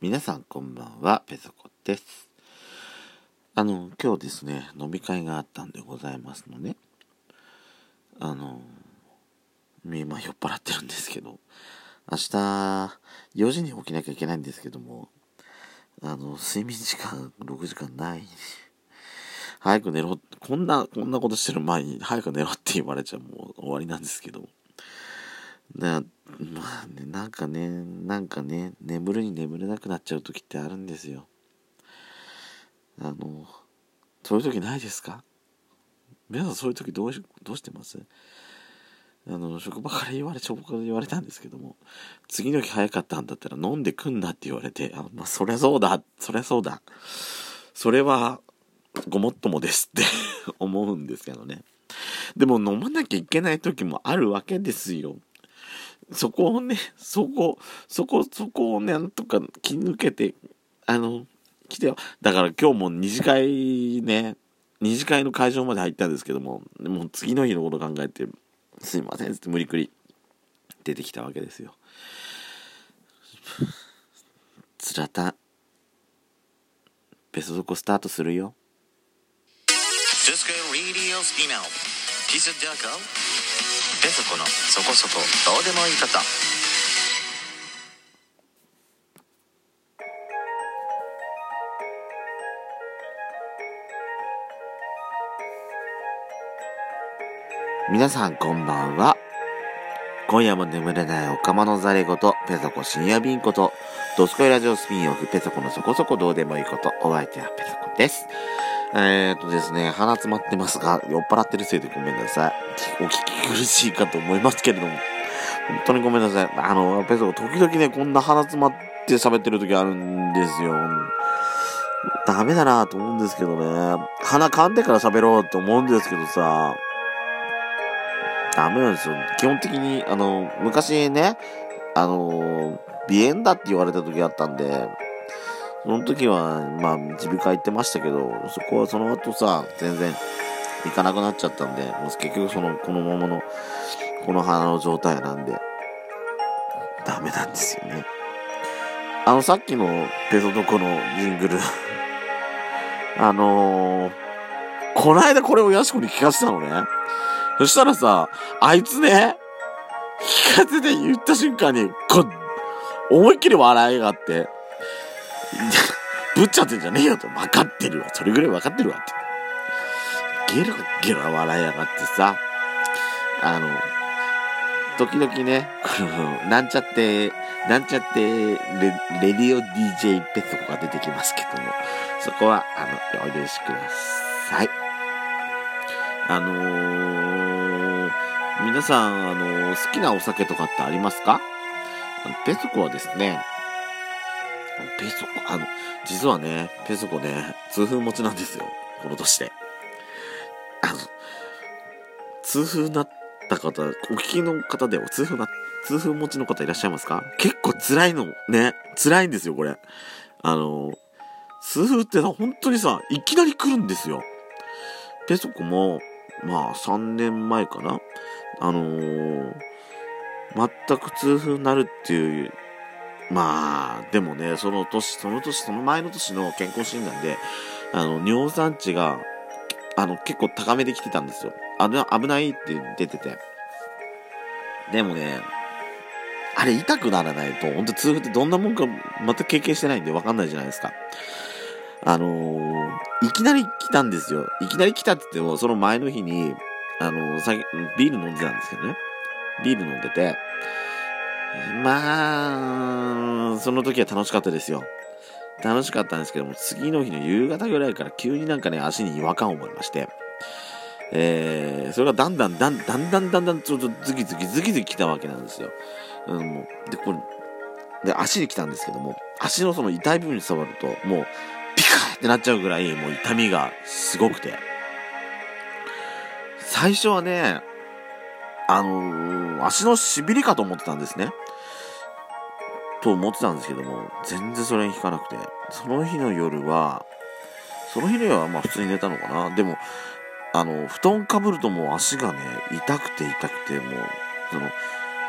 皆さんこんばんは、ペソコです。あの、今日ですね、飲み会があったんでございますのね。あの、今酔っ払ってるんですけど、明日4時に起きなきゃいけないんですけども、あの、睡眠時間6時間ない。早く寝ろ、こんな、こんなことしてる前に早く寝ろって言われちゃもう終わりなんですけど。な、まあね、なんかね、なんかね、眠るに眠れなくなっちゃう時ってあるんですよ。あの、そういう時ないですか？皆さんそういう時どうどうしてます？あの、職場から言われ、職場から言われたんですけども、次の日早かったんだったら飲んでくんなって言われて、あ、まあ、そりゃそうだ、そりゃそうだ。それは、ごもっともですって 思うんですけどね。でも飲まなきゃいけない時もあるわけですよ。そこをね、そこ、そこ、そこをなんとか気抜けて、あの、来てよ。だから今日も二次会ね、二次会の会場まで入ったんですけども、もう次の日のこと考えて、すいませんって無理くり出てきたわけですよ。つらた、ペソドコスタートするよ。ペソコのそこそこどうでもいいこと。皆さんこんばんは。今夜も眠れないおかまのざれことペソコ深夜便ことドスコイラジオスピンオフペソコのそこそこどうでもいいことお相手はペソコです。えー、っとですね、鼻詰まってますが、酔っ払ってるせいでごめんなさい。お聞き苦しいかと思いますけれども、本当にごめんなさい。あの、ペソ、時々ね、こんな鼻詰まって喋ってる時あるんですよ。ダメだなと思うんですけどね。鼻かんでから喋ろうって思うんですけどさ、ダメなんですよ。基本的に、あの、昔ね、あの、鼻炎だって言われた時あったんで、その時は、まあ、耳鼻科行ってましたけど、そこはその後さ、全然行かなくなっちゃったんで、もう結局その、このままの、この鼻の状態なんで、ダメなんですよね。あの、さっきのペソドコのジングル あのー、この間これをヤシコに聞かせたのね。そしたらさ、あいつね、聞かせて言った瞬間に、こ思いっきり笑いがあって、ぶっちゃってんじゃねえよと。分かってるわ。それぐらい分かってるわって。ゲラゲラ笑いやがってさ、あの、時々ね、この、なんちゃって、なんちゃってレ、レディオ DJ ペソコが出てきますけども、そこは、あの、お許しください。あのー、皆さん、あのー、好きなお酒とかってありますか？ペソコはですね、ペソコ、あの、実はね、ペソコね、痛風持ちなんですよ。この年で。あの、痛風になった方、お聞きの方で痛風な、痛風持ちの方いらっしゃいますか？結構辛いの、ね、辛いんですよ、これ。あの、痛風ってさ、本当にさ、いきなり来るんですよ。ペソコも、まあ、3年前かな？あのー、全く痛風になるっていうまあ、でもね、その年、その年、その前の年の健康診断で、あの、尿酸値が、あの、結構高めできてたんですよ。危な危ないって出てて。でもね、あれ痛くならないと、ほんと痛風ってどんなもんか全く経験してないんでわかんないじゃないですか。あのー、いきなり来たんですよ。いきなり来たって言っても、その前の日に、あのー、ビール飲んでたんですけどね。ビール飲んでて、まあ、その時は楽しかったですよ。楽しかったんですけども、次の日の夕方ぐらいから急になんかね、足に違和感を覚えまして、えー、それがだんだんだんだんだんだんだんちょっとズキズキズキズキ来たわけなんですよ。うん、で、これ、で、足に来たんですけども、足のその痛い部分に触ると、もう、ピカーってなっちゃうぐらい、もう痛みがすごくて。最初はね、あのー、足のしびりかと思ってたんですね。と思ってたんですけども、全然それに効かなくて、その日の夜は、その日の夜はまあ普通に寝たのかな。でも、あの、布団かぶるともう足がね、痛くて痛くて、もう、その、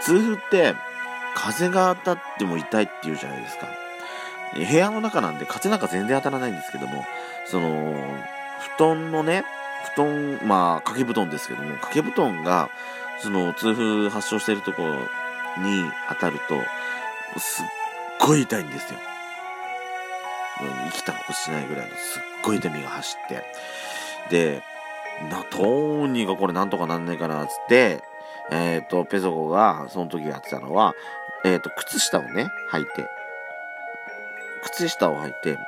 痛風って、風が当たっても痛いって言うじゃないですか。部屋の中なんで風なんか全然当たらないんですけども、その、布団のね、布団、まあ、掛け布団ですけども、掛け布団が、その、痛風発症してるところに当たると、すっごい痛いんですよ。生きたことしないぐらいのすっごい痛みが走って。で、な、どうにかこれなんとかなんないかな、つって、えっ、ー、と、ペソコがその時やってたのは、えっ、ー、と、靴下をね、履いて、靴下を履いて、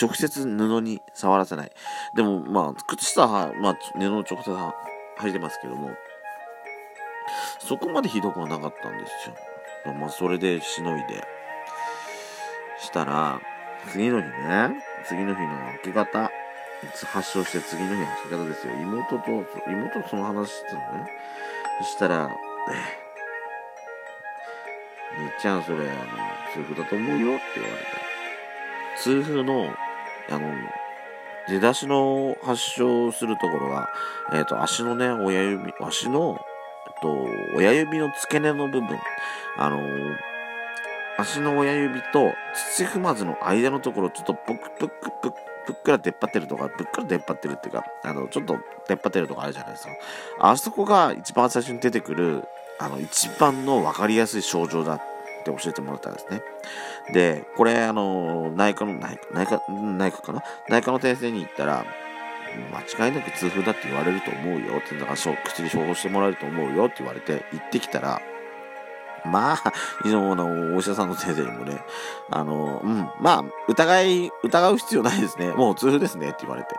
直接布に触らせない。でも、まあ、靴下は、まあ、布を直接履いてますけども、そこまでひどくはなかったんですよ。まあ、それでしのいで。したら、次の日ね、次の日の明け方、発症して次の日の明け方ですよ。妹と、妹とその話してたのね。そしたら、え兄ちゃんそれ、あの、痛風だと思うよって言われた。痛風の、あの、出だしの発症するところが、えっ、ー、と、足のね、親指、足の、と、親指の付け根の部分、あの足の親指と土踏まずの間のところ、ちょっとぷくぷくぷくぷっくら出っ張ってるとか、ぷっくら出っ張ってるっていうか、あの、ちょっと出っ張ってるとかあるじゃないですか。あそこが一番最初に出てくる、あの、一番の分かりやすい症状だって教えてもらったんですね。で、これ、あの、内科の、内科、内科、内科かな？内科の先生に言ったら、間違いなく痛風だって言われると思うよって、だから薬処方してもらえると思うよって言われて、行ってきたら、まあ、以上のお医者さんの先生にもね、あの、うん、まあ、疑い、疑う必要ないですね。もう痛風ですねって言われて。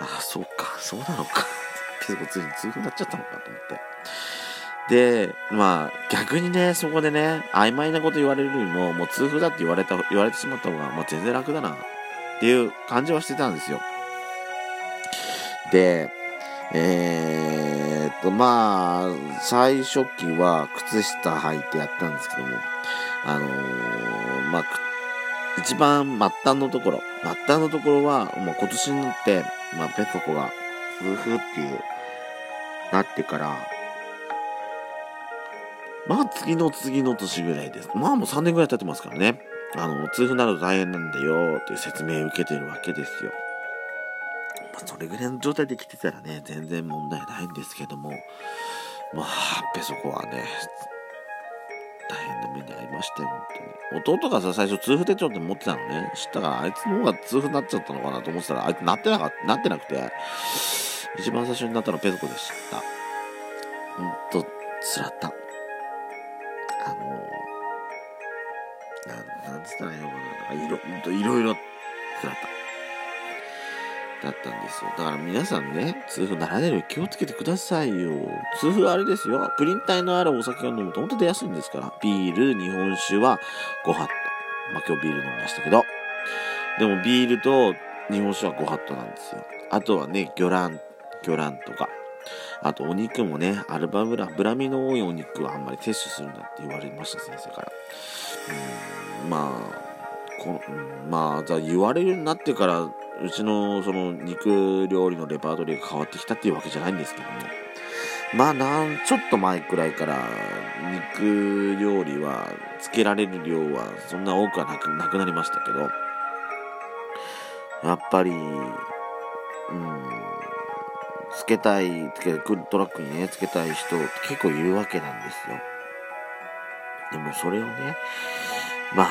ああ、そうか、そうなのか。結構ついに痛風になっちゃったのかと思って。で、まあ、逆にね、そこでね、曖昧なこと言われるよりも、もう痛風だって言われた、言われてしまった方が、まあ全然楽だな、っていう感じはしてたんですよ。で、えー、っと、まあ、最初期は靴下履いてやったんですけども、あのー、まあ、一番末端のところ、末端のところは、もう今年になって、まあ、ペソコが、夫婦っていう、なってから、まあ次の次の年ぐらいです。まあもう3年ぐらい経ってますからね。あの、痛風になると大変なんだよっていう説明を受けてるわけですよ。まあそれぐらいの状態で来てたらね、全然問題ないんですけども、まあ、ペソコはね、大変な目に遭いましたよ、本当に。弟がさ、最初痛風手帳って持ってたのね。知ったからあいつの方が痛風になっちゃったのかなと思ってたら、あいつなってなか、なってなくて、一番最初になったのペソコでした。ほんと、つらった。あのなん、なんつったらいいのかな。いろ、いろいろつらった。だったんですよ。だから皆さんね、痛風ならないように気をつけてくださいよ。痛風あれですよ。プリン体のあるお酒を飲むとほんと出やすいんですから。ビール、日本酒は5ハット。まあ、今日ビール飲みましたけど。でもビールと日本酒は5ハットなんですよ。あとはね、魚卵、魚卵とか、あとお肉もね、アルバムラ、ブラミの多いお肉はあんまり摂取するんだって言われました、先生から。うん、まあ、こ、まあ、じゃ言われるようになってから、うちのその肉料理のレパートリーが変わってきたっていうわけじゃないんですけども。まあ、なん、ちょっと前くらいから、肉料理は、つけられる量はそんな多くはなくなくなりましたけど、やっぱり、うん、つけたい、つけ、トラックにね、つけたい人結構いるわけなんですよ。でもそれをね、まあ、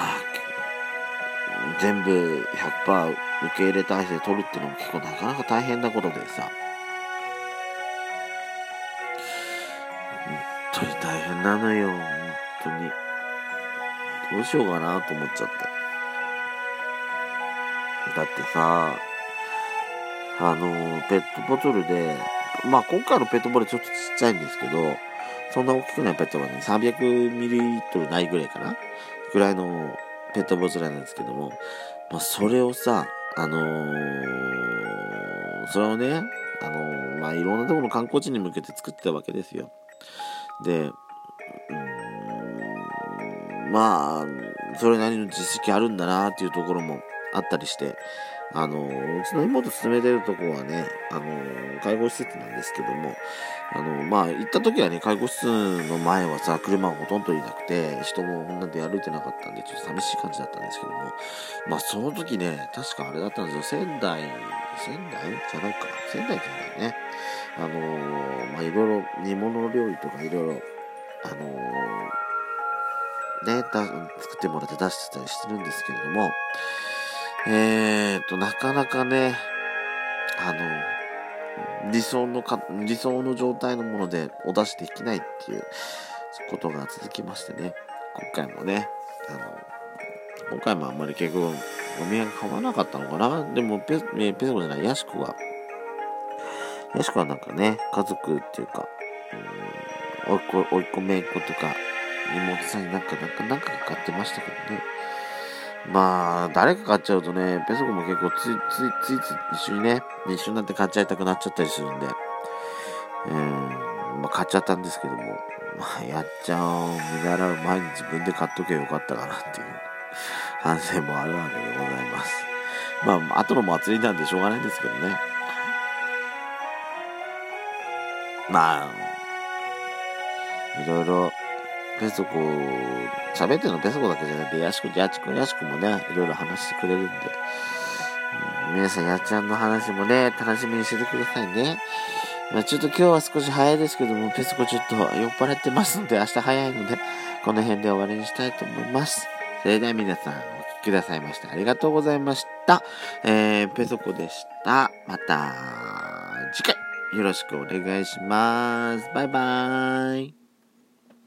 全部100%受け入れ体制取るっていうのも結構なかなか大変なことでさ、本当に大変なのよ、本当に。どうしようかなと思っちゃって。だってさ、あの、ペットボトルで、まあ今回のペットボトルちょっとちっちゃいんですけど、そんな大きくないペットボトルね、300ミリリットルないぐらいかな？ぐらいのペットボトルなんですけども、まあそれをさ、あのー、それをね、あのー、まあいろんなところの観光地に向けて作ってたわけですよ。で、まあ、それなりの実績あるんだなっていうところもあったりして、あの、うちの妹勤めてるとこはね、あの、介護施設なんですけども、あの、まあ、行った時はね、介護室の前はさ、車がほとんどいなくて、人もこんなで歩いてなかったんで、ちょっと寂しい感じだったんですけども、まあ、その時ね、確かあれだったんですよ、仙台、仙台？じゃないか、仙台じゃないね。あのまあ、いろいろ煮物料理とかいろいろ、あのね、作ってもらって出してたりしてるんですけれども、えーと、なかなかね、あの、理想のか、理想の状態のものでお出しできないっていうことが続きましてね、今回もね、あの、今回もあんまり結局お土産買わなかったのかな？でもペ、ペペソコじゃない、ヤシコが、ヤシコはなんかね、家族っていうか、うん、おいっ子、おいっ子めいっ子とか、妹さんになんか、なんか、なんか買ってましたけどね。まあ、誰か買っちゃうとね、ペソコも結構ついついついつい一緒にね、一緒になって買っちゃいたくなっちゃったりするんで、うん、まあ買っちゃったんですけども、まあやっちゃう、見習う前に自分で買っとけばよかったかなっていう反省もあるわけでございます。まあ、後の祭りなんでしょうがないんですけどね。まあ、いろいろペソコ、喋ってるのペソコだけじゃなくて、ヤシコ、ヤチコ、ヤシコもね、いろいろ話してくれるんで、皆さん、やっちゃんの話もね、楽しみにしててくださいね。まあ、ちょっと今日は少し早いですけども、ペソコちょっと酔っ払ってますので、明日早いので、この辺で終わりにしたいと思います。それでは皆さん、お聴きくださいましてありがとうございました。えー、ペソコでした。また、次回、よろしくお願いします。バイバーイ。